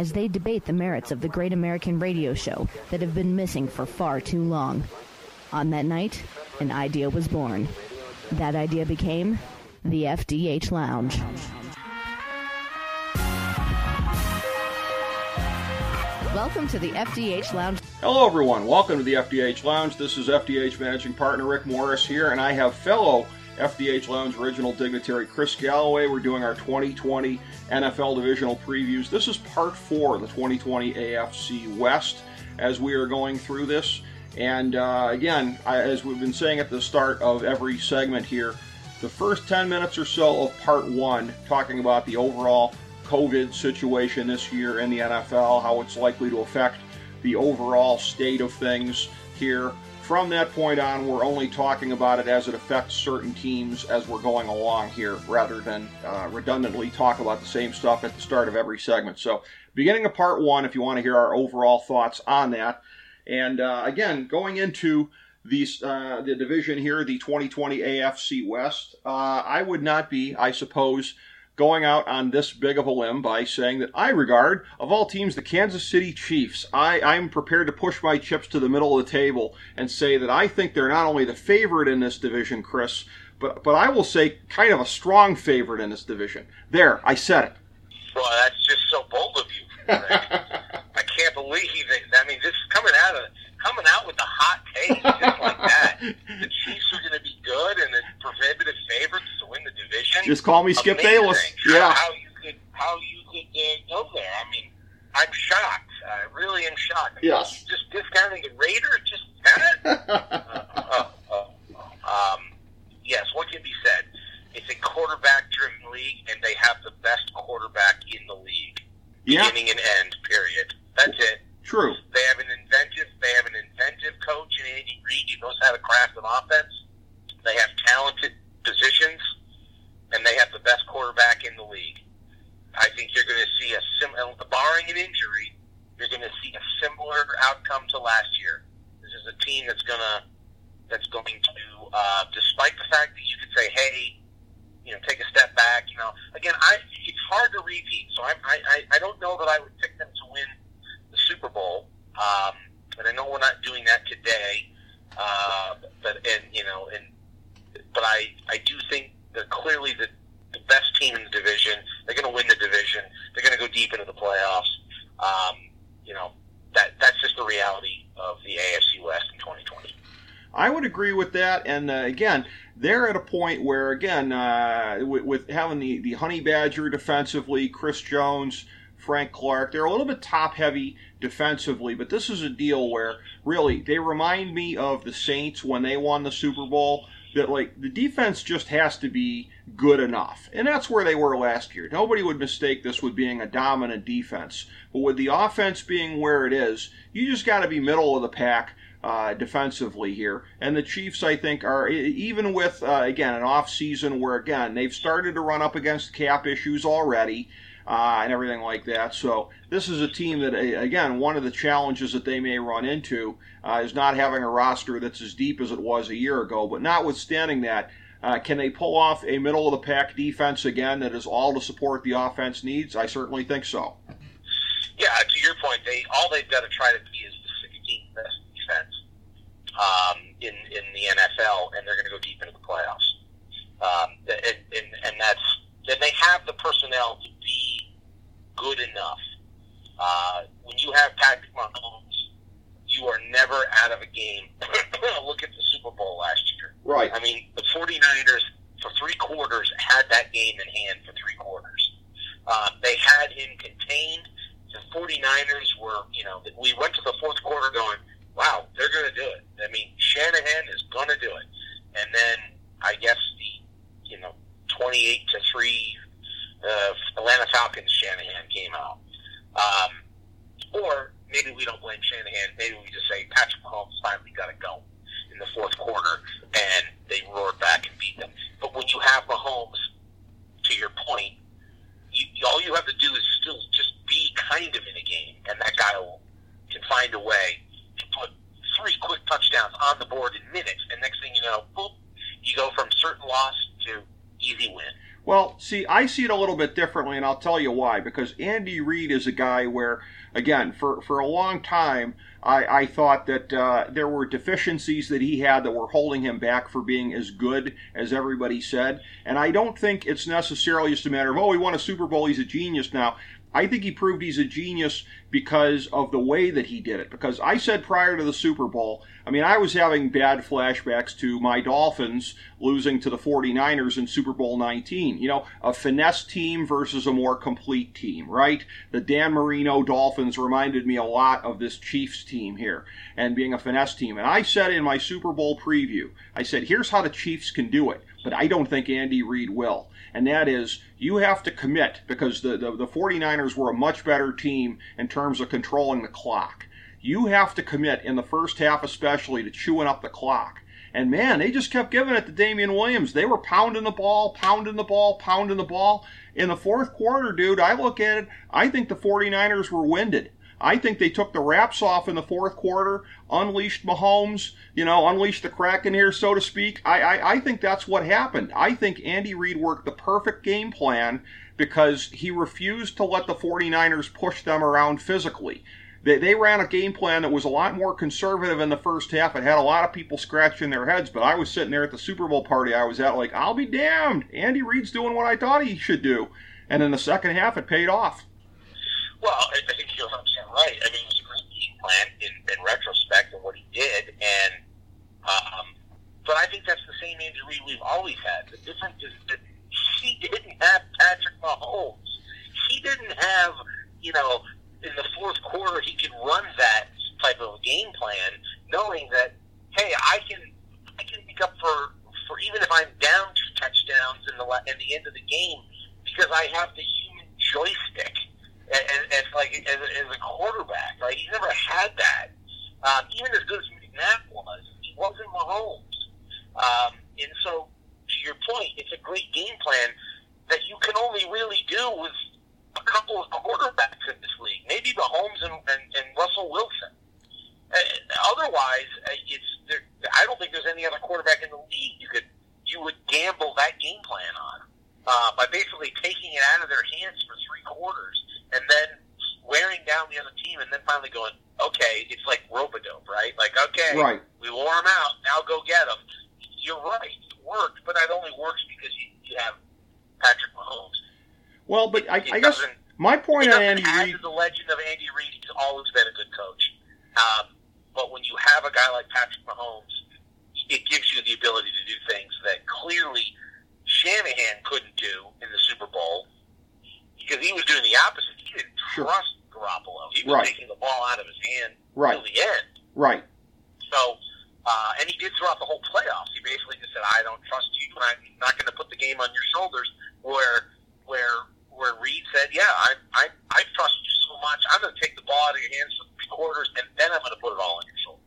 as they debate the merits of the great American radio show that have been missing for far too long. On that night, an idea was born. That idea became the FDH Lounge. Welcome to the FDH Lounge. Hello, everyone. Welcome to the FDH Lounge. This is FDH Managing Partner Rick Morris here, and I have fellow FDH Lounge original dignitary Chris Galloway. We're doing our 2020 NFL divisional previews. This is part four of the 2020 AFC West as we are going through this. And uh, again, I, as we've been saying at the start of every segment here, the first 10 minutes or so of part one, talking about the overall COVID situation this year in the NFL, how it's likely to affect the overall state of things here. From that point on, we're only talking about it as it affects certain teams as we're going along here, rather than uh, redundantly talk about the same stuff at the start of every segment. So, beginning of part one, if you want to hear our overall thoughts on that. And uh, again, going into these, uh, the division here, the 2020 AFC West, uh, I would not be, I suppose, going out on this big of a limb by saying that I regard, of all teams, the Kansas City Chiefs. I, I'm prepared to push my chips to the middle of the table and say that I think they're not only the favorite in this division, Chris, but, but I will say kind of a strong favorite in this division. There, I said it. Well, that's just so bold of you. I can't believe it. I mean, this is coming out of coming out with the hot take just like that. The Chiefs are going to be good and the prohibitive favorites to win the division. Just call me Skip Amazing. Bayless. Yeah. How you could how you could uh, go there? I mean, I'm shocked. I really am shocked. Yes. Just discounting the Raiders, just that. uh, uh, um, yes, what can be said? It's a quarterback-driven league, and they have the best quarterback in the league, Yeah, beginning and end. Period. That's it. true. They have an inventive. They have an inventive coach in Andy Reid. He knows how to craft an offense. They have talented positions, and they have the best quarterback in the league. I think you're going to see a sim. Barring an injury, you're going to see a similar outcome to last year. This is a team that's going to that's going to, uh, despite the fact that you could say, hey, you know, take a step back. You know, again, I it's hard to repeat, so I I I- I don't know that I would pick them to win the Super Bowl. Um, and I know we're not doing that today. Uh, but and you know, and but I I do think they're clearly the the best team in the division. They're going to win the division. They're going to go deep into the playoffs. Um, you know, that that's just the reality of the AFC West in 2020. I would agree with that. And uh, again, they're at a point where, again, uh, with, with having the, the Honey Badger defensively, Chris Jones, Frank Clark, they're a little bit top heavy defensively, but this is a deal where really they remind me of the Saints when they won the Super Bowl. That like the defense just has to be good enough, and that's where they were last year. Nobody would mistake this with being a dominant defense, but with the offense being where it is, you just got to be middle of the pack uh, defensively here. And the Chiefs, I think, are even with uh, again an off season where again they've started to run up against cap issues already. Uh, and everything like that. So this is a team that, again, one of the challenges that they may run into uh, is not having a roster that's as deep as it was a year ago. But notwithstanding that, uh, can they pull off a middle of the pack defense again that is all to support the offense needs? I certainly think so. Yeah, to your point, they all they've got to try to be is the 16th best defense um, in in the NFL, and they're going to go deep into the playoffs. Um, and, and and that's then they have the personnel to be good enough. Uh, when you have Patrick Mahomes, you are never out of a game. Look at the Super Bowl last year. Right. I mean, the 49ers, for three quarters, had that game in hand for three quarters. Uh, they had him contained. The 49ers were, you know, we went to the fourth quarter going, wow, they're going to do it. I mean, Shanahan is going to do it. And then I guess the, you know, 28 to 3 uh, Atlanta Falcons Shanahan came out. Um, maybe we don't blame Shanahan. Maybe we just say Patrick Mahomes finally got to go in the fourth quarter, and they roared back and beat them. But when you have Mahomes, to your point, you, all you have to do is still just be kind of in a game, and that guy will, can find a way to put three quick touchdowns on the board in minutes, and next thing you know, boop, you go from certain loss to easy win. Well, see, it a little bit differently, and I'll tell you why. Because Andy Reid is a guy where, again, for, for a long time, I, I thought that uh, there were deficiencies that he had that were holding him back for being as good as everybody said. And I don't think it's necessarily just a matter of, oh, he won a Super Bowl, he's a genius now. I think he proved he's a genius because of the way that he did it. Because I said prior to the Super Bowl, I mean, I was having bad flashbacks to my Dolphins losing to the 49ers in Super Bowl 19. You know, a finesse team versus a more complete team, right? The Dan Marino Dolphins reminded me a lot of this Chiefs team here and being a finesse team. And I said in my Super Bowl preview, I said, here's how the Chiefs can do it, but I don't think Andy Reid will and that is you have to commit because the, the, the 49ers were a much better team in terms of controlling the clock. You have to commit in the first half, especially, to chewing up the clock. And man, they just kept giving it to Damien Williams. They were pounding the ball, pounding the ball, pounding the ball. In the fourth quarter, dude, I look at it, I think the 49ers were winded. I think they took the wraps off in the fourth quarter, unleashed Mahomes, you know, unleashed the Kraken here, so to speak. I, I, I think that's what happened. I think Andy Reid worked the perfect game plan because he refused to let the 49ers push them around physically. They, they ran a game plan that was a lot more conservative in the first half. It had a lot of people scratching their heads, but I was sitting there at the Super Bowl party I was at, like, I'll be damned. Andy Reid's doing what I thought he should do. And in the second half, it paid off. Well, I think you're 100 right. I mean, it was a great game plan in, in retrospect and what he did, and um, but I think that's the same Andy Reid we've always had. The difference is that he didn't have Patrick Mahomes. He didn't have, you know, in the fourth quarter he could run that type of game plan, knowing that hey, I can I can make up for for even if I'm down two touchdowns in the in the end of the game because I have the human joystick as, as like as, as a quarterback, right? He's never had that. Um, even as good as McNabb was, he wasn't Mahomes. Um, and so, to your point, it's a great game plan that you can only really do with a couple of quarterbacks in this league, maybe Mahomes and, and, and Russell Wilson. Uh, otherwise, uh, it's there, I don't think there's any other quarterback in the league you could you would gamble that game plan on uh, by basically taking it out of their hands for three quarters and then wearing down the other team, and then finally going, okay, it's like rope-a-dope, right? Like, okay, right. we wore them out, now go get them. You're right, it worked, but it only works because you, you have Patrick Mahomes. Well, but I, I guess my point on Andy Reid. the legend of Andy Reid, he's always been a good coach. Um, but when you have a guy like Patrick Mahomes, it gives you the ability to do things that clearly Shanahan couldn't do in the Super Bowl because he was doing the opposite He didn't sure. trust Garoppolo. He was right. taking the ball out of his hand right. till the end. Right. So, uh, and he did throughout the whole playoffs. He basically just said, "I don't trust you, and I'm not going to put the game on your shoulders." Where, where, where Reid said, "Yeah, I, I, I trust you so much. I'm going to take the ball out of your hands for three quarters, and then I'm going to put it all on your shoulders."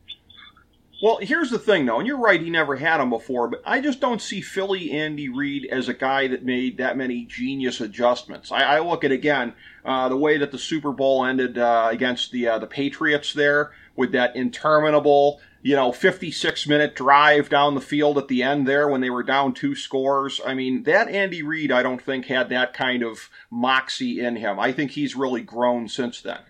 Well, here's the thing, though, and you're right, he never had him before, but I just don't see Philly Andy Reid as a guy that made that many genius adjustments. I, I look at, again, uh, the way that the Super Bowl ended uh, against the, uh, the Patriots there with that interminable, you know, 56 minute drive down the field at the end there when they were down two scores. I mean, that Andy Reid, I don't think, had that kind of moxie in him. I think he's really grown since then.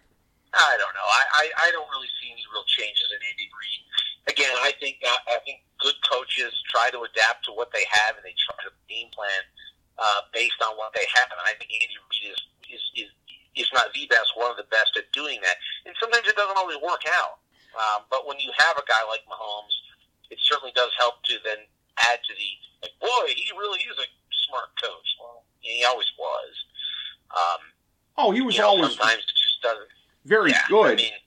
I don't know. I, I, I don't really see any real changes in Andy Reid again, I think uh, I think good coaches try to adapt to what they have and they try to game plan uh, based on what they have. And I think Andy Reid is is is is not the best, one of the best at doing that. And sometimes it doesn't always work out. Um, but when you have a guy like Mahomes, it certainly does help to then add to the like, boy, he really is a smart coach. Well, he always was. Um, oh, he was you know, always sometimes it just doesn't. very yeah, good. I mean,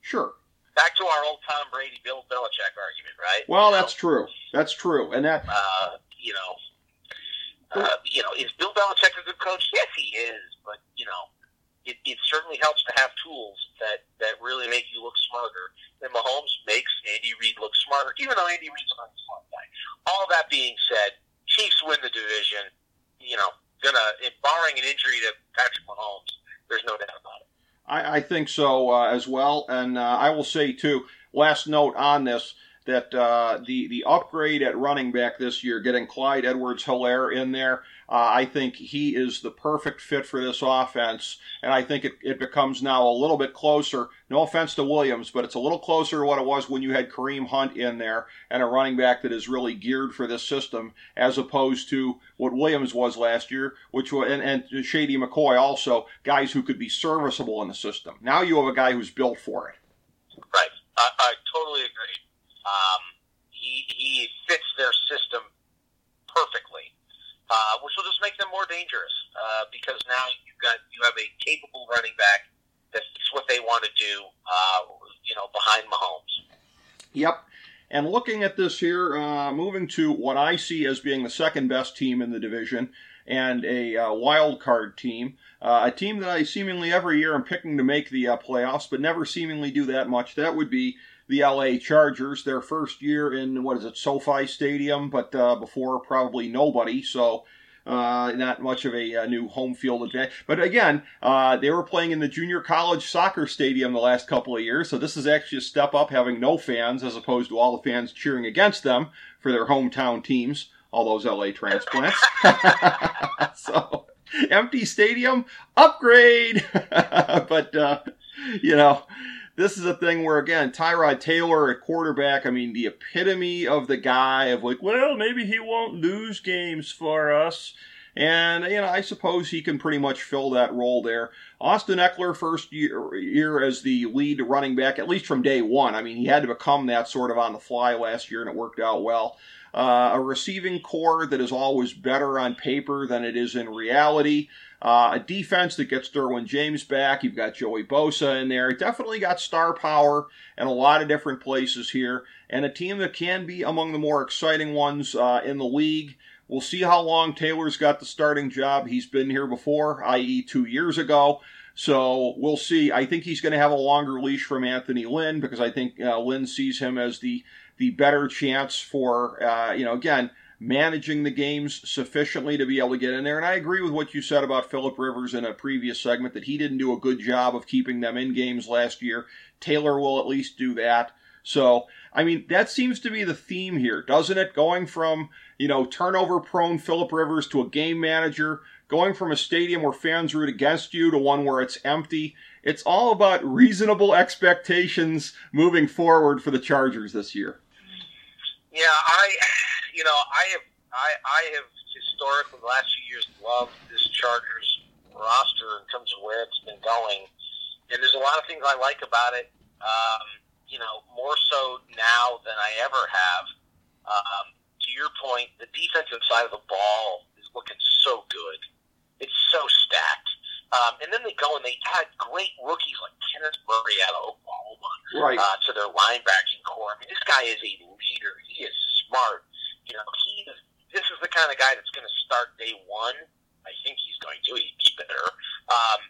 sure back to our old Tom Brady, Bill Belichick argument, right? Well, you that's know? true. That's true, and that uh, you know, uh, you know, is Bill Belichick a good coach? Yes, he is. But you know, it, it certainly helps to have tools that, that really make you look smarter. And Mahomes makes Andy Reid look smarter, even though Andy Reid's not a smart guy. All that being said, Chiefs win the division. You know, gonna barring an injury to Patrick Mahomes, there's no doubt about it. I, I think so uh, as well, and uh, I will say too. Last note on this that uh, the the upgrade at running back this year, getting Clyde Edwards-Helaire in there, uh, I think he is the perfect fit for this offense, and I think it, it becomes now a little bit closer. No offense to Williams, but it's a little closer to what it was when you had Kareem Hunt in there and a running back that is really geared for this system, as opposed to what Williams was last year, which was, and, and Shady McCoy also guys who could be serviceable in the system. Now you have a guy who's built for it. Right, I, I totally agree. Um, he he fits their system perfectly, uh, which will just make them more dangerous uh, because now you've got you have a capable running back that's what they want to do. Uh, you know, behind Mahomes. Yep. And looking at this here, uh, moving to what I see as being the second best team in the division and a uh, wild card team, uh, a team that I seemingly every year am picking to make the uh, playoffs, but never seemingly do that much. That would be the LA Chargers, their first year in what is it, SoFi Stadium, but uh, before probably nobody. So. Uh, not much of a, a, new home field advantage. But again, uh, they were playing in the junior college soccer stadium the last couple of years, so this is actually a step up having no fans as opposed to all the fans cheering against them for their hometown teams, all those LA transplants. so, empty stadium, upgrade! but, uh, you know, this is a thing where again Tyrod Taylor at quarterback. I mean, the epitome of the guy of like, well, maybe he won't lose games for us. And you know, I suppose he can pretty much fill that role there. Austin Ekeler first year, year as the lead running back, at least from day one. I mean, he had to become that sort of on the fly last year, and it worked out well. Uh, a receiving corps that is always better on paper than it is in reality. Uh, a defense that gets Derwin James back. You've got Joey Bosa in there. Definitely got star power in a lot of different places here. And a team that can be among the more exciting ones uh, in the league. We'll see how long Taylor's got the starting job. He's been here before, i.e., two years ago. So we'll see. I think he's going to have a longer leash from Anthony Lynn because I think uh, Lynn sees him as the the better chance for, uh, you know, again, managing the games sufficiently to be able to get in there. And I agree with what you said about Philip Rivers in a previous segment that he didn't do a good job of keeping them in games last year. Taylor will at least do that. So, I mean, that seems to be the theme here, doesn't it? Going from, you know, turnover prone Philip Rivers to a game manager, going from a stadium where fans root against you to one where it's empty. It's all about reasonable expectations moving forward for the Chargers this year. Yeah, I, you know, I have, I, I have historically the last few years loved this Chargers roster in terms of where it's been going, and there's a lot of things I like about it. Um, you know, more so now than I ever have. Um, to your point, the defensive side of the ball is looking so good. It's so stacked. Um, and then they go and they add great rookies like Kenneth Murray out of Oklahoma right. uh, to their linebacking corps. I mean, this guy is a leader. He is smart. You know, he. This is the kind of guy that's going to start day one. I think he's going to. He'd be better. Um,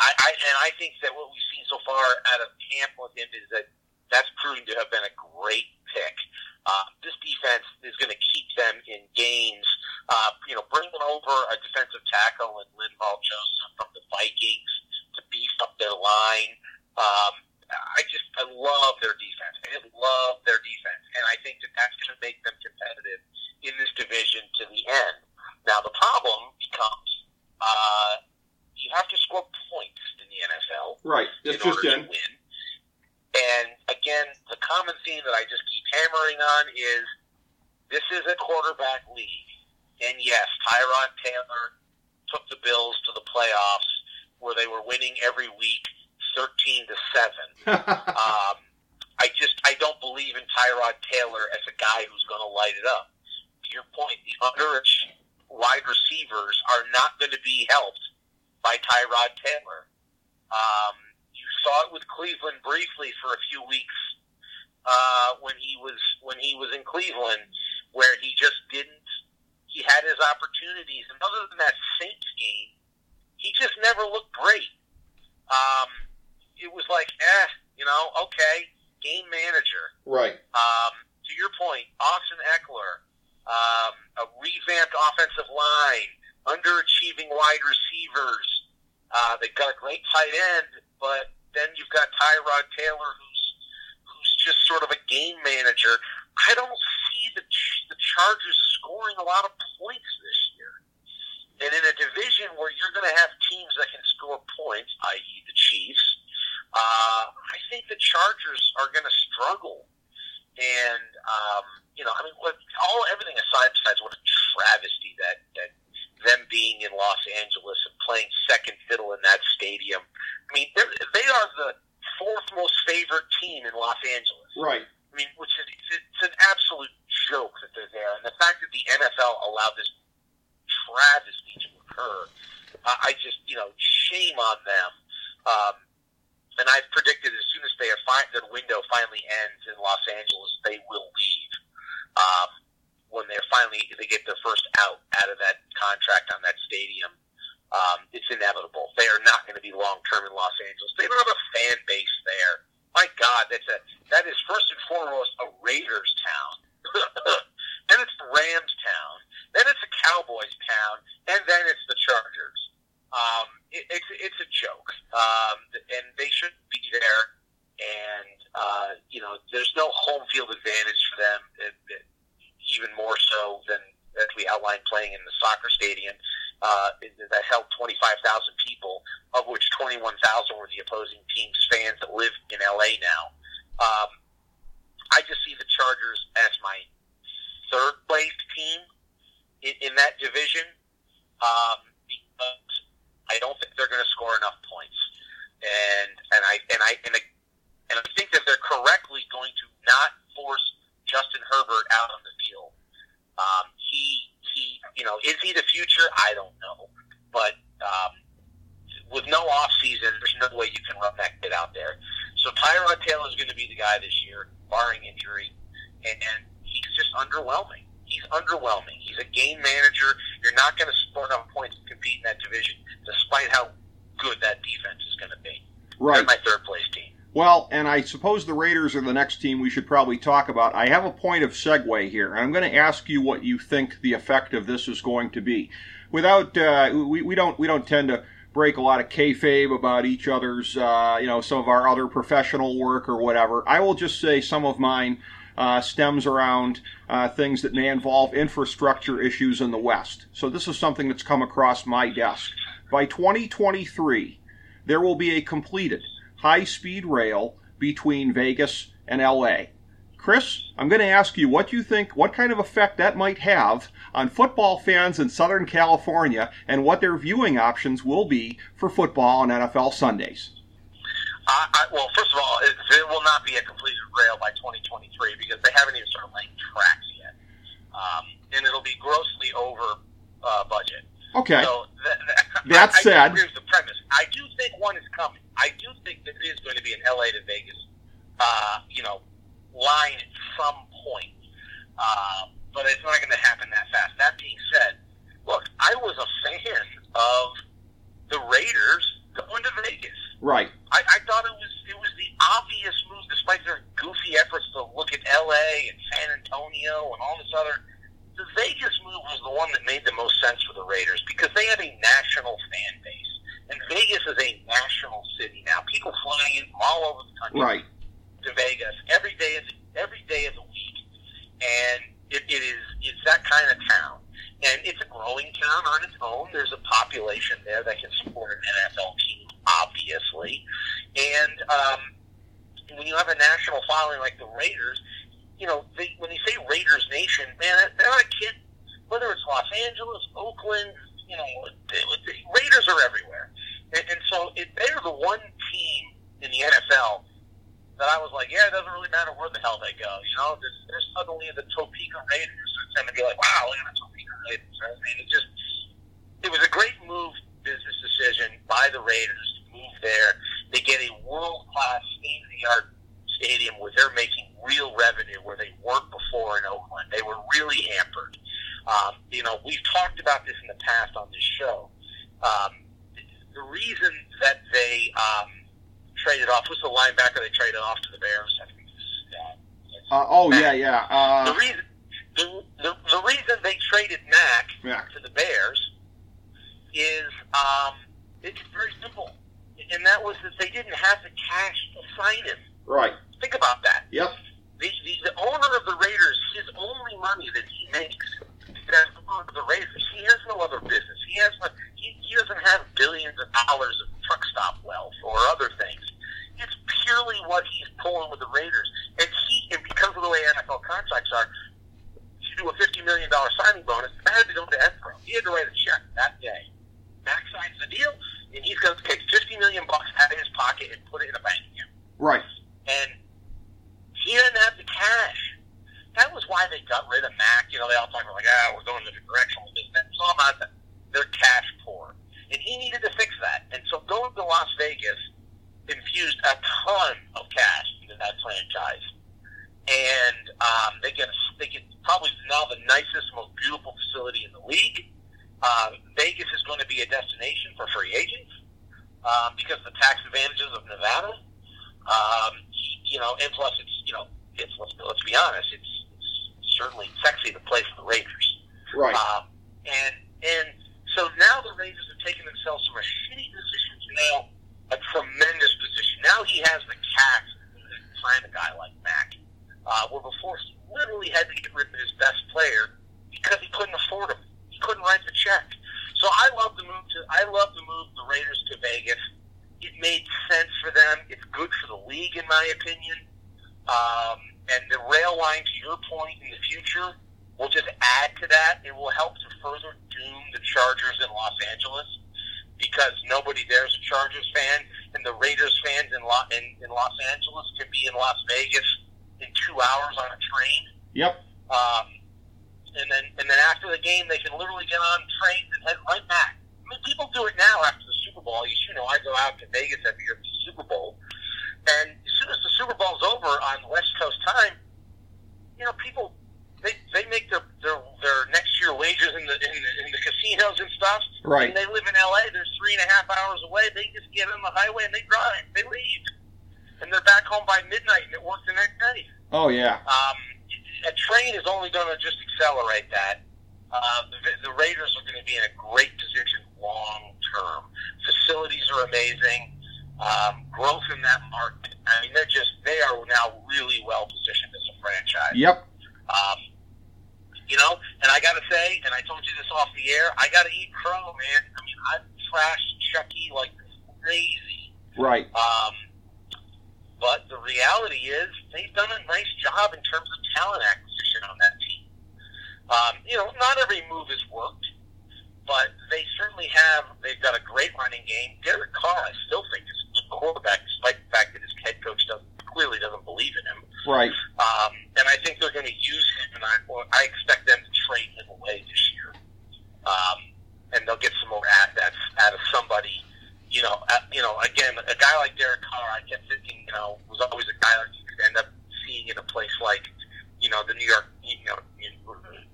I, I and I think that what we've seen so far out of camp with him is that that's proving to have been a great pick. Uh, this defense is going to keep them in games. Uh, you know, bringing over a defensive tackle and Linval Joseph from the Vikings to beef up their line. Um, I just I love their defense. I just love their defense, and I think that that's going to make them competitive in this division to the end. Now the problem becomes uh, you have to score points in the NFL, right? in order to win. And again, the common theme that I just keep hammering on is this is a quarterback league. And yes, Tyrod Taylor took the Bills to the playoffs where they were winning every week 13 to 7. um, I just I don't believe in Tyrod Taylor as a guy who's going to light it up. To your point, the underage wide receivers are not going to be helped by Tyrod Taylor. Um, you saw it with Cleveland briefly for a few weeks uh, when he was when he was in Cleveland, where he just didn't. He had his opportunities, and other than that Saints game, he just never looked great. um, it was like, eh, you know, okay, game manager. Right. Um, to your point, Austin Ekeler, um, a revamped offensive line, underachieving wide receivers. Uh, they've got a great tight end, but then you've got Tyrod Taylor, who's who's just sort of a game manager. I don't see the the Chargers scoring a lot of points this year. And in a division where you're going to have teams that can score points, i.e., the Chiefs, uh, I think the Chargers are going to struggle. And um, you know, I mean, what, all everything aside, besides what a travesty that that them being in Los Angeles and playing second fiddle in that stadium. I mean, they are the fourth most favorite team in Los Angeles. Right. I mean, which is it's an absolute joke that they're there, and the fact that the NFL allowed this travesty to occur, uh, I just you know shame on them. Um, and I've predicted as soon as they are fi- their window finally ends in Los Angeles, they will leave. Um, when they're finally they get their first out out of that contract on that stadium, um, it's inevitable. They are not going to be long term in Los Angeles. They don't have a fan base there. My God, that's a that is first and foremost a Raiders town. then it's the Rams town. Then it's the Cowboys town, and then it's the Chargers. Um, it, it's it's a joke, um, and they shouldn't be there. And uh, you know, there's no home field advantage for them. It, it, even more so than as we outlined playing in the soccer stadium uh, that held 25,000 people, of which 21,000 were the opposing team's fans that live in LA now. Um, I just see the Chargers as my third placed team in, in that division um, I don't think they're going to score enough points, and and I and I and I, and I think that they're correctly going to not force Justin Herbert out on the field. Um, he he, you know, is he the future? I don't know, but um, with no off season, there's no way you can run that kid out there. So Tyrod Taylor is going to be the guy this year, barring injury, and, and he's just underwhelming. He's underwhelming. He's a game manager. You're not going to score enough points to compete in that division, despite how good that defense is going to be. Right. They're my third place team. Well, and I suppose the Raiders are the next team we should probably talk about. I have a point of segue here, and I'm going to ask you what you think the effect of this is going to be. Without, uh, we, we don't we don't tend to break a lot of kayfabe about each other's, uh, you know, some of our other professional work or whatever. I will just say some of mine uh, stems around uh, things that may involve infrastructure issues in the West. So this is something that's come across my desk. By 2023, there will be a completed high speed rail between Vegas and LA. Chris, I'm going to ask you what you think, what kind of effect that might have on football fans in Southern California and what their viewing options will be for football on NFL Sundays. Uh, I, well, first of all, it, it will not be a completed rail by 2023 because they haven't even started laying tracks yet. Um, and it'll be grossly over uh, budget. Okay. So that I, said, I agree with the premise. I do think one is coming. I do think it is going to be an LA to Vegas, uh, you know, line at some point. Uh, but it's not going to happen that fast. That being said, look, I was a fan of the Raiders going to Vegas. Right. I, I thought it was it was the obvious move, despite their goofy efforts to look at L.A. and San Antonio and all this other. The Vegas move was the one that made the most sense for the Raiders because they have a national fan base, and Vegas is a national city now. People fly in from all over the country Right. to Vegas every day of the, every day of the week, and it, it is it's that kind of town, and it's a growing town on its own. There's a population there that can support an NFL team, obviously, and um, when you have a national following like the Raiders, you know they, when they say Raiders Nation, man, they're not kidding. Whether it's Los Angeles, Oakland, you know, the, the Raiders are everywhere, and, and so it, they're the one team in the NFL that I was like, yeah, it doesn't really matter where the hell they go. You know, there's, there's suddenly the Topeka Raiders. It's going to be like, wow, look at the Topeka Raiders. I mean, it just, it was a great move, business decision by the Raiders to move there. They get a world class, state of the art stadium where they're making real revenue where they weren't before in Oakland. They were really hampered. Um, you know, we've talked about this in the past on this show. Um, the reason that they um, traded off? Who's the linebacker they traded off to the Bears? I think is, uh, Uh, oh yeah, yeah. the Uh, reason the, the, the reason they traded Mack Mack. to the Bears is um, it's very simple, and that was that they didn't have the cash to sign him. right. Think about that. Yep. The, the, the owner of the Raiders, his only money that he makes as the Raiders, he has no other business. He has he, he doesn't have billions of dollars of truck stop wealth or other things. It's purely what he's pulling with the Raiders, and he and because of the way NFL contracts are, to do a fifty million dollar signing bonus, that had to go to escrow. He had to write a check that day. Max signs the deal, and he's going to take fifty million bucks out of his pocket and put it in a bank account Right. and he didn't have the cash. That was why they got rid of Mack. You know, they all talk about like, ah, we're going in a different direction with this. It's all about that. They're cash poor, and he needed to fix that. And so going to Las Vegas infused a ton of cash into that franchise, and um, they get they get probably now the nicest, most beautiful facility in the league. Um, Vegas is going to be a destination for free agents um, because of the tax advantages of Nevada. Um, you know, and plus it's you know it's let's, let's be honest, it's, it's certainly sexy to play for the Raiders. Right. Um, and and so now the Raiders have taken themselves from a shitty position to now a tremendous position. Now he has the cash to sign a guy like Mack. Uh, where before he literally had to get rid of his best player because he couldn't afford him. He couldn't write the check. So I love the move to I love the move the Raiders to Vegas. It made sense for them. It's good for the league, in my opinion. Um, and the rail line, to your point, in the future will just add to that. It will help to further doom the Chargers in Los Angeles because nobody there is a Chargers fan, and the Raiders fans in, Lo- in, in Los Angeles can be in Las Vegas in two hours on a train. Yep. Um, and then and then after the game, they can literally get on trains and head right back. I mean, people do it now after the Super Bowl. You should know I go out to Vegas every year for the Super Bowl, and as soon as the Super Bowl's over on West Coast time, you know, people they they make their their, their next year wages in the, in the in the casinos and stuff. Right. And they live in L.A. They're three and a half hours away. They just get on the highway and they drive. They leave, and they're back home by midnight, and it works the next day. Oh yeah. Um, a train is only going to just accelerate that. Uh, the, the Raiders are going to be in a great position long term. Facilities are amazing. Um, growth in that market. I mean, they're just they are now really well positioned as a franchise. Yep. Um, you know, and I got to say, and I told you this off the air, I got to eat crow, man. I mean, I trashed Chucky like crazy. Right. Um, but the reality is they've done a nice job in terms of talent acquisition on that team. Um, you know, not every move has worked, but they certainly have. They've got a great running game. Derek Carr, I still think, is quarterback, despite the fact that his head coach doesn't clearly doesn't believe in him. Right. Um, and I think they're going to use him, and I, or I expect them to trade him away this year. Um, and they'll get some more assets out of somebody. You know, uh, you know, again, a guy like Derek Carr, I kept thinking, you know, was always a guy that you could end up seeing in a place like, you know, the New York, you know,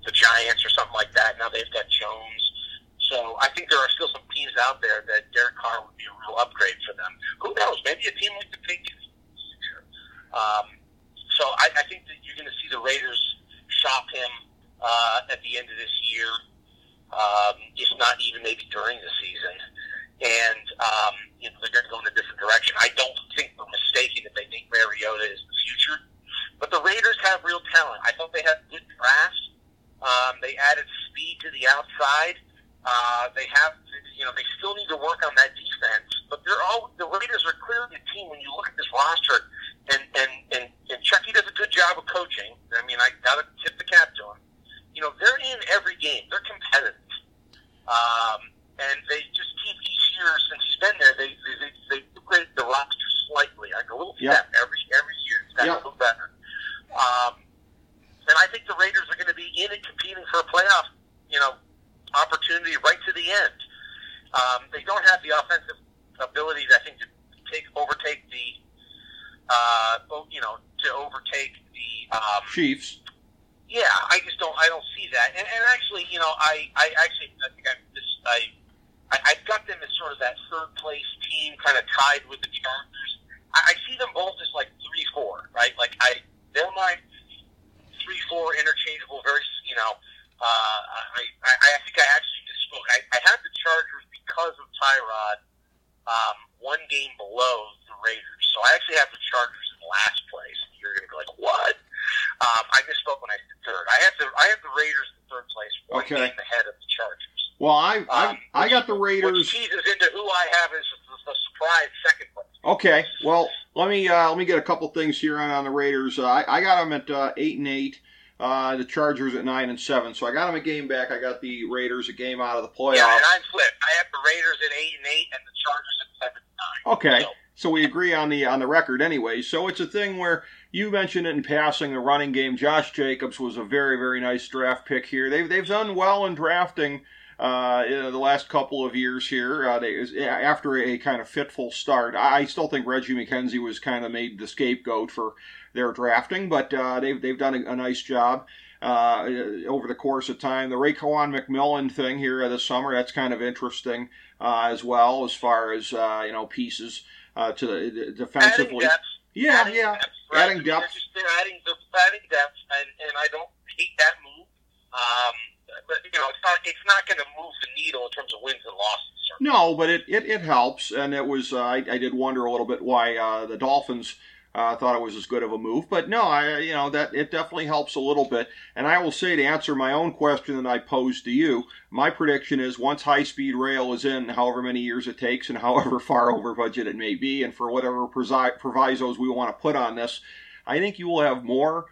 the Giants or something like that. Now they've got Jones. So I think there are still some teams out there that Derek Carr would be a real upgrade for them. Who knows? Maybe a team like the Patriots. Um, so I, I think that you're going to see the Raiders shop him uh, at the end of this year, um, if not even maybe during the season. And um, you know they're going to go in a different direction. I don't think they're mistaken if they think Mariota is the future. But the Raiders have real talent. I thought they had good drafts. Um, they added speed to the outside. Uh, they have, you know, they still need to work on that defense. But they're all the Raiders are clearly a team. When you look at this roster, and and and, and Chucky does a good job of coaching. I mean, I got to tip the cap to him. You know, they're in every game. They're competitive, um, and they just keep each year since he's been there. They they they, they upgrade the roster slightly, like a little Yep. step every every year. It's Yep. a little better. Um, and I think the Raiders are going to be in it competing for a playoff, you know, opportunity right to the end. Um, they don't have the offensive abilities, I think, to take overtake the, uh, you know, to overtake the um, Chiefs. Yeah, I just don't. I don't see that. And, and actually, you know, I, I actually I think I'm just, I, I I've got them as sort of that third place team, kind of tied with the Chargers. I, I see them both as like three four, right? Like I, they're my three four interchangeable. Very, you know uh, I, I, think I actually misspoke. I, I had the Chargers because of Tyrod um, one game below the Raiders. So I actually have the Chargers in last place. You're going to be like, what? Um, I misspoke when I said third. I have the I have the Raiders in third place, one okay. game ahead of the Chargers. Well, I I, um, I got the Raiders. Which teases into who I have as the, surprise second place. Okay, well let me uh, let me get a couple things here on, on the Raiders. Uh, I, I got them at uh, eight and eight. Uh, the Chargers at nine and seven. So I got them a game back. I got the Raiders a game out of the playoffs. Yeah, and I'm flipped. I have the Raiders at eight and eight, and the Chargers at seven and nine. Okay, So, so we agree on the on the record anyway. So it's a thing where you mentioned it in passing the running game. Josh Jacobs was a very very nice draft pick here. They've they've done well in drafting. Uh, the last couple of years here, uh, they, after a kind of fitful start, I I still think Reggie McKenzie was kind of made the scapegoat for their drafting, but uh, they've they've done a, a nice job uh, over the course of time. The Raekwon McMillan thing here this summer, that's kind of interesting uh, as well, as far as uh, you know pieces uh, to the adding defensively. depth. Yeah, adding yeah, depth, right? adding depth. just- They're adding, they're adding depth, and, and I don't hate that move. Um, but you know, it's not it's not going to move the needle in terms of wins and losses. certainly. No, but it, it, it helps, and it was uh, I, I did wonder a little bit why uh, the Dolphins uh, thought it was as good of a move, but no, I you know that it definitely helps a little bit. And I will say to answer my own question that I posed to you, my prediction is once high speed rail is in, however many years it takes, and however far over budget it may be, and for whatever provisos we want to put on this, I think you will have more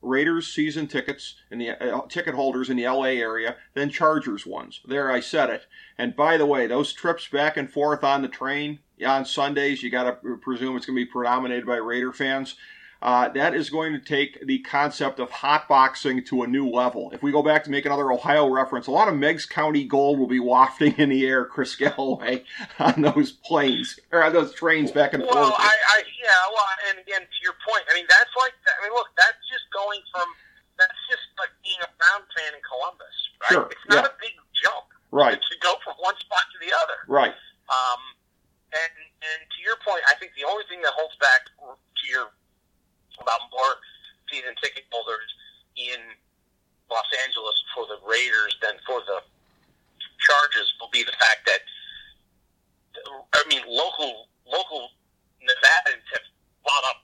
Raiders season tickets and the uh, ticket holders in the LA area than Chargers ones. There, I said it. And by the way, those trips back and forth on the train on Sundays, you got to presume it's going to be predominated by Raider fans. Uh, that is going to take the concept of hotboxing to a new level. If we go back to make another Ohio reference, a lot of Meigs County gold will be wafting in the air, Chris Galloway, on those planes or on those trains back and Well, forth. I, I yeah, well, and again to your point, I mean that's like I mean look, that's just going from that's just like being a Brown fan in Columbus, right? Sure, It's not yeah. a big jump right, to go from one spot to the other. right. Um, your point, I think the only thing that holds back to your about more season ticket holders in Los Angeles for the Raiders than for the Chargers will be the fact that I mean local local Nevadans have bought up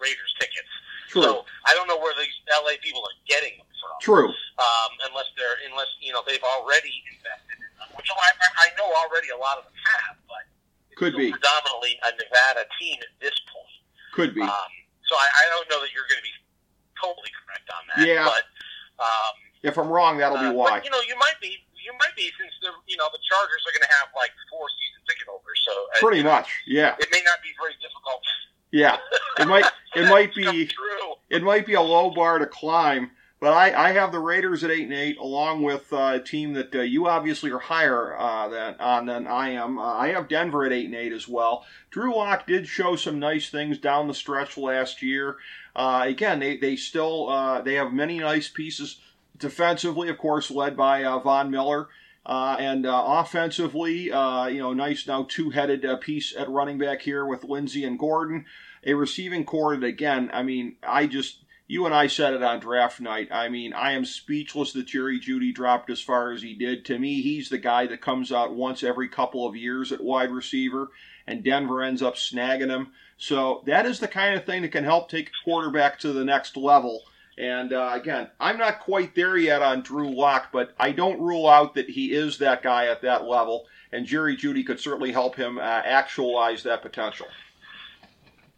Raiders tickets. True, So I don't know where these LA people are getting them from true. um, unless they're unless you know they've already invested in them, which I, I know already a lot of them have, but it's Could still be. predominantly a Nevada team at this point. Could be. Um, so I, I don't know that you're going to be totally correct on that. Yeah. but um, If I'm wrong, that'll uh, be why. But, you know, you might be. You might be since the you know the Chargers are going to have like four season ticket holders, so uh, Pretty know, much, yeah, It may not be very difficult. yeah. It might, it might be, true. it might be a low bar to climb. But I, I have the Raiders at eight and eight, along with uh, a team that uh, you obviously are higher uh, than on than I am. Uh, I have Denver at eight and eight as well. Drew Lock did show some nice things down the stretch last year. Uh, again, they they still they have many nice pieces defensively, of course, led by Von Miller. And offensively, you know, nice now two-headed piece at running back here with Lindsey and Gordon. A receiving corps that, again, I mean, I just, you and I said it on draft night. I mean, I am speechless that Jerry Jeudy dropped as far as he did. To me, he's the guy that comes out once every couple of years at wide receiver, and Denver ends up snagging him. So that is the kind of thing that can help take a quarterback to the next level. And uh, again, I'm not quite there yet on Drew Lock, but I don't rule out that he is that guy at that level. And Jerry Jeudy could certainly help him uh, actualize that potential.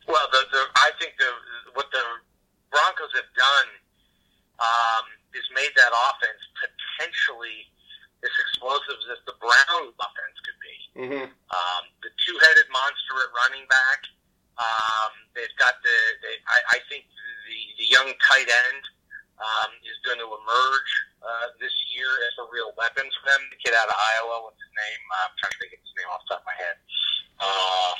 Well, the, the I think the what the Broncos have done um, is made that offense potentially as explosive as the Browns offense could be. Mm-hmm. Um, the two-headed monster at running back. Um, they've got the. They, I, I think the the young tight end um, is going to emerge uh, this year as a real weapon for them. The kid out of Iowa, what's his name? Uh, I'm trying to think of his name off the top of my head. Uh,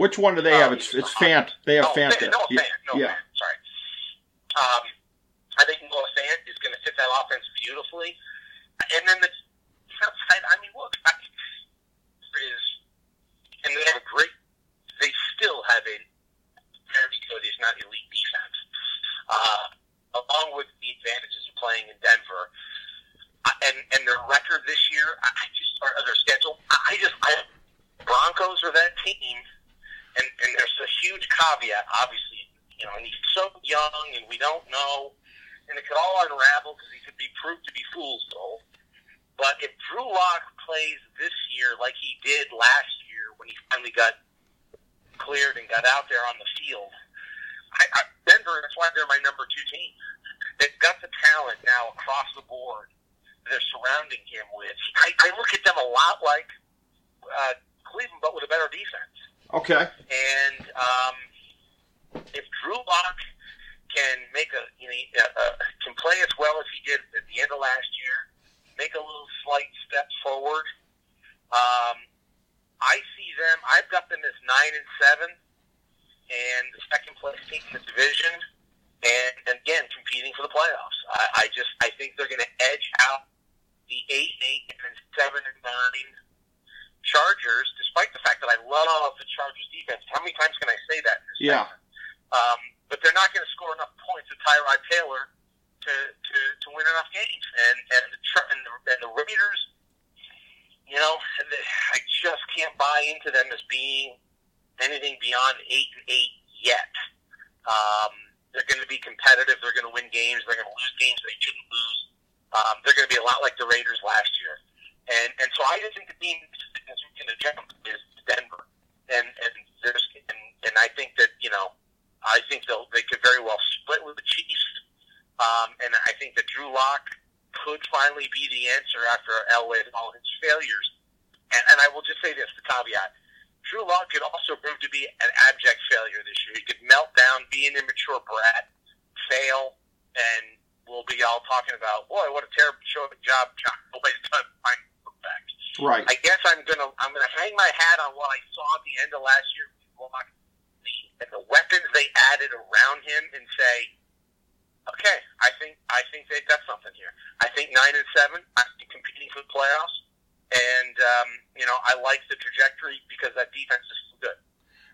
Which one do they have? It's it's Fant. They have oh, Fant. No, Yeah. Fant, no, yeah. Fant, sorry. Um, I think Noah Fant is going to fit that offense beautifully. And then the outside, I mean, look, I, is, and they have a great, they still have a very good, if not elite defense. Uh, along with the advantages of playing in Denver. I- And, and their record this year, I just, or their schedule, I I just, I, Broncos are that team and, and there's a huge caveat, obviously, you know, and he's so young, and we don't know, and it could all unravel because he could be proved to be fool's gold. But if Drew Lock plays this year like he did last year when he finally got cleared and got out there on the field, I, I, Denver, that's why they're my number two team. They've got the talent now across the board they're surrounding him with. I, I look at them a lot like uh, Cleveland, but with a better defense. Okay. And um, if Drew Lock can make a, you know, uh, uh, can play as well as he did at the end of last year, make a little slight step forward. Um, I see them. I've got them as nine and seven, and the second place team in the division, and, and again competing for the playoffs. I, I just I think they're going to edge out the eight and eight and seven and nine Chargers, despite the fact that I love the Chargers defense. How many times can I say that? yeah. Um, but they're not going to score enough points with Tyrod Taylor to, to, to win enough games. And and the, and the, and the Raiders, you know, I just can't buy into them as being anything beyond eight and eight yet. Um, they're going to be competitive. They're going to win games. They're going to lose games they shouldn't lose. Um, they're going to be a lot like the Raiders last year. And and so I just think the team that's going to jump is Denver. And and there's and, and I think that you know I think they'll they could very well split with the Chiefs. Um, and I think that Drew Lock could finally be the answer after Elway and all his failures. And, and I will just say this, the caveat. Drew Lock could also prove to be an abject failure this year. He could melt down, be an immature brat, fail, and we'll be all talking about, boy, what a terrible job John Elway's done finding quarterbacks. Right. I guess I'm gonna I'm gonna hang my hat on what I saw at the end of last year with Lock and the weapons they added around him and say, okay, I think I think they've got something here. I think nine and seven, I think competing for the playoffs, and um, you know I like the trajectory because that defense is good.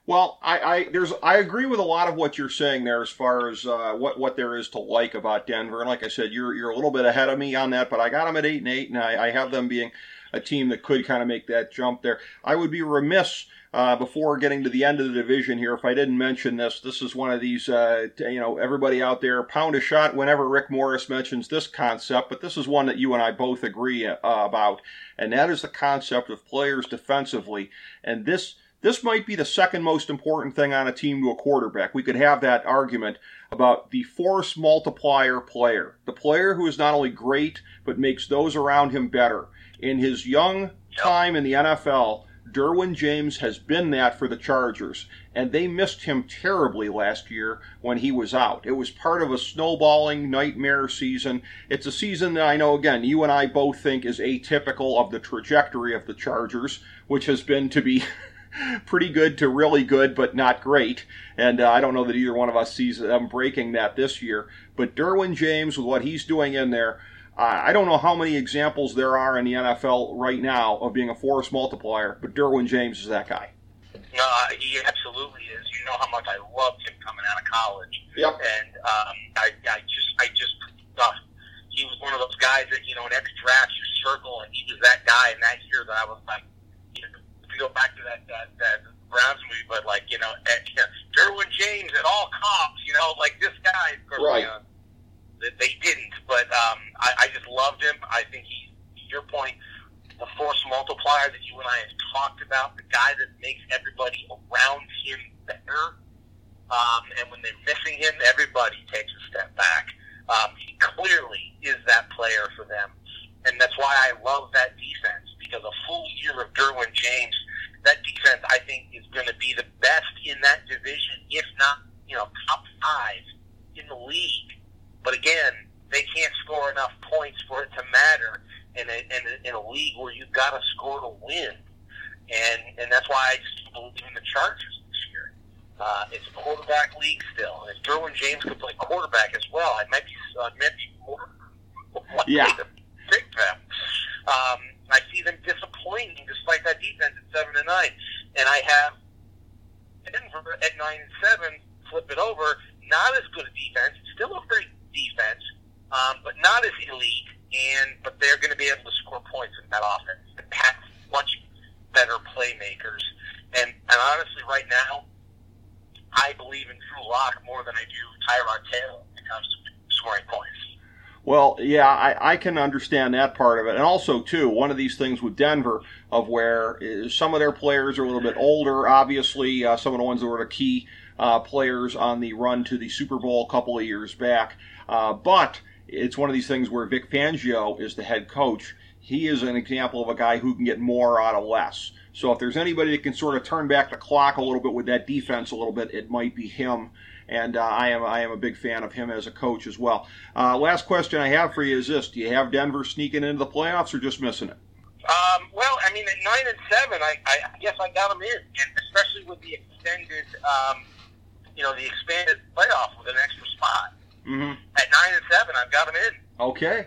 Well, I, I there's I agree with a lot of what you're saying there as far as uh, what what there is to like about Denver. And like I said, you're you're a little bit ahead of me on that, but I got them at eight and eight, and I, I have them being a team that could kind of make that jump there. I would be remiss uh, before getting to the end of the division here, if I didn't mention this, this is one of these, uh, you know, everybody out there pound a shot whenever Rick Morris mentions this concept, but this is one that you and I both agree uh, about, and that is the concept of players defensively. And this this might be the second most important thing on a team to a quarterback. We could have that argument about the force multiplier player, the player who is not only great but makes those around him better. In his young time in the NFL, Derwin James has been that for the Chargers, and they missed him terribly last year when he was out. It was part of a snowballing nightmare season. It's a season that I know, again, you and I both think is atypical of the trajectory of the Chargers, which has been to be pretty good to really good, but not great. And uh, I don't know that either one of us sees them breaking that this year. But Derwin James, with what he's doing in there, I don't know how many examples there are in the NFL right now of being a force multiplier, but Derwin James is that guy. No, he absolutely is. You know how much I loved him coming out of college. Yep. And um, I, I just, I just thought he was one of those guys that you know in every draft you circle, and he was that guy. And that year that I was like, you know, if you go back to that that, that Browns movie, but like you know, at, you know, Derwin James at all costs, you know, like this guy. Of course, Right. You know, that they didn't, but um, I, I just loved him. I think he, to your point, the force multiplier that you and I have talked about, the guy that makes everybody around him better. Um, and when they're missing him, everybody takes a step back. Um, he clearly is that player for them, and that's why I love that defense because a full year of Derwin James, that defense I think is going to be the best in that division, if not you know top five in the league. But again, they can't score enough points for it to matter in a, in a, in a league where you've got to score to win. And and that's why I just believe in the Chargers this year. Uh, it's a quarterback league still. And if Derwin James could play quarterback as well, I might be, uh, might be more likely Yeah. to pick them. Um, I see them disappointing despite that defense at seven and nine, and I have Denver at nine and seven. Flip it over, not as good a defense, still a great defense, um, but not as elite. And but they're going to be able to score points in that offense. The Pats much better playmakers, and and honestly, right now, I believe in Drew Lock more than I do Tyrod Taylor when it comes to scoring points. Well, yeah, I, can understand that part of it. And also, too, one of these things with Denver of where uh, some of their players are a little bit older, obviously, uh, some of the ones that were the key uh, players on the run to the Super Bowl a couple of years back. Uh, but it's one of these things where Vic Fangio is the head coach. He is an example of a guy who can get more out of less. So if there's anybody that can sort of turn back the clock a little bit with that defense a little bit, it might be him and uh, I am I am a big fan of him as a coach as well. Uh, last question I have for you is this: Do you have Denver sneaking into the playoffs or just missing it? Um, well, I mean, at nine and seven, I, I guess I got them in, and especially with the extended, um, you know, the expanded playoff with an extra spot. Mm-hmm. At nine and seven, I've got them in. Okay.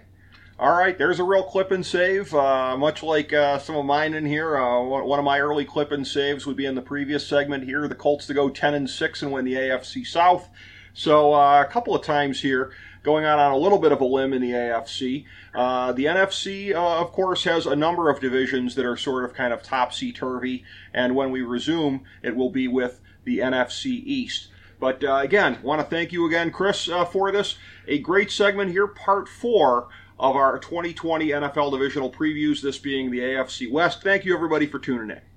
All right, there's a real clip and save, uh, much like uh, some of mine in here. Uh, one of my early clip and saves would be in the previous segment here. The Colts to go 10 and 6 and win the AFC South. So uh, a couple of times here, going out on a little bit of a limb in the AFC. Uh, the NFC, uh, of course, has a number of divisions that are sort of kind of topsy turvy, and when we resume, it will be with the NFC East. But again, want to thank you again, Chris, for this. A great segment here, part four of our 2020 NFL divisional previews, this being the AFC West. Thank you, everybody, for tuning in.